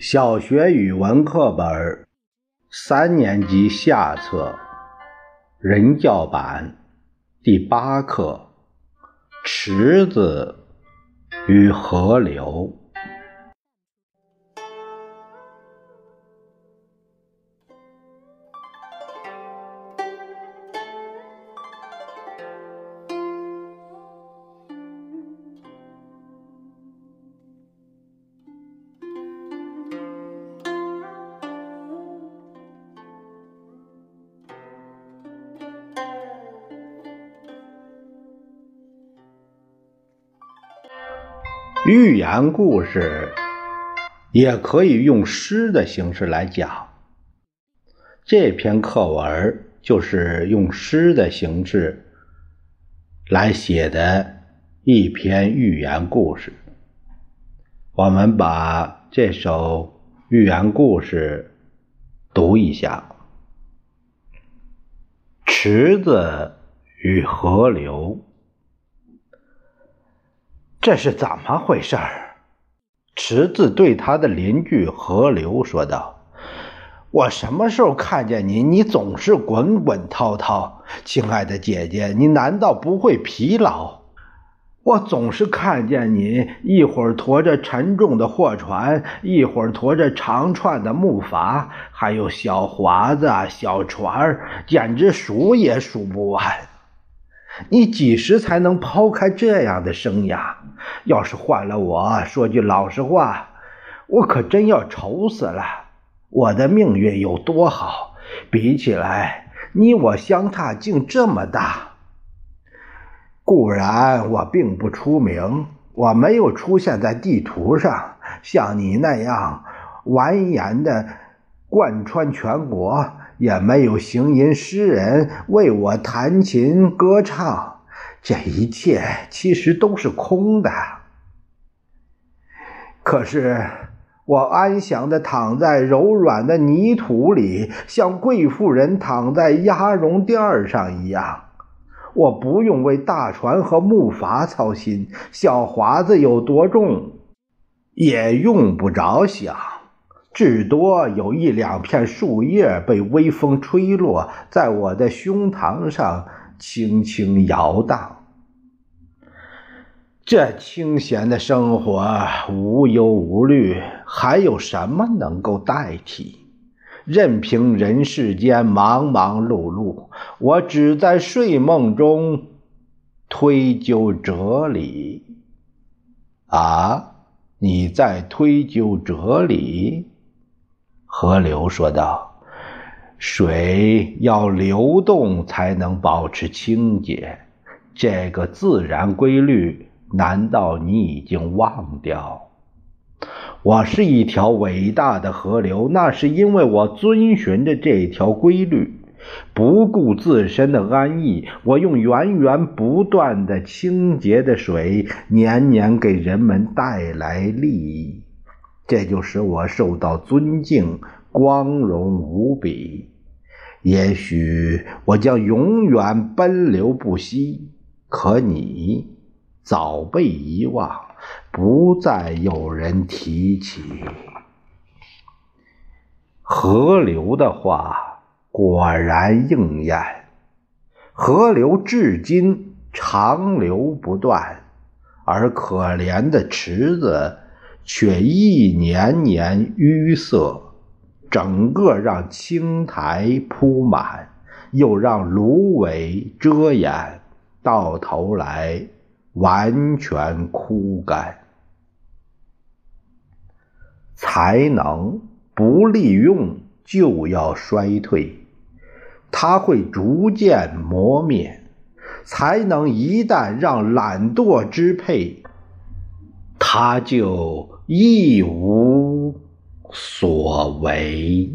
小学语文课本三年级下册人教版第八课《池子与河流》。寓言故事也可以用诗的形式来讲。这篇课文就是用诗的形式来写的一篇寓言故事。我们把这首寓言故事读一下：池子与河流。这是怎么回事儿？池子对他的邻居河流说道：“我什么时候看见你，你总是滚滚滔滔。亲爱的姐姐，你难道不会疲劳？我总是看见你一会儿驮着沉重的货船，一会儿驮着长串的木筏，还有小划子、小船，简直数也数不完。”你几时才能抛开这样的生涯？要是换了我，说句老实话，我可真要愁死了。我的命运有多好？比起来，你我相差竟这么大。固然我并不出名，我没有出现在地图上，像你那样蜿蜒的贯穿全国。也没有行吟诗人为我弹琴歌唱，这一切其实都是空的。可是我安详的躺在柔软的泥土里，像贵妇人躺在鸭绒垫上一样。我不用为大船和木筏操心，小华子有多重，也用不着想。至多有一两片树叶被微风吹落，在我的胸膛上轻轻摇荡。这清闲的生活，无忧无虑，还有什么能够代替？任凭人世间忙忙碌碌，我只在睡梦中推究哲理。啊，你在推究哲理？河流说道：“水要流动才能保持清洁，这个自然规律，难道你已经忘掉？我是一条伟大的河流，那是因为我遵循着这条规律，不顾自身的安逸。我用源源不断的清洁的水，年年给人们带来利益。”这就使我受到尊敬，光荣无比。也许我将永远奔流不息，可你早被遗忘，不再有人提起。河流的话果然应验，河流至今长流不断，而可怜的池子。却一年年淤塞，整个让青苔铺满，又让芦苇遮掩，到头来完全枯干。才能不利用就要衰退，它会逐渐磨灭。才能一旦让懒惰支配，它就。亦无所为。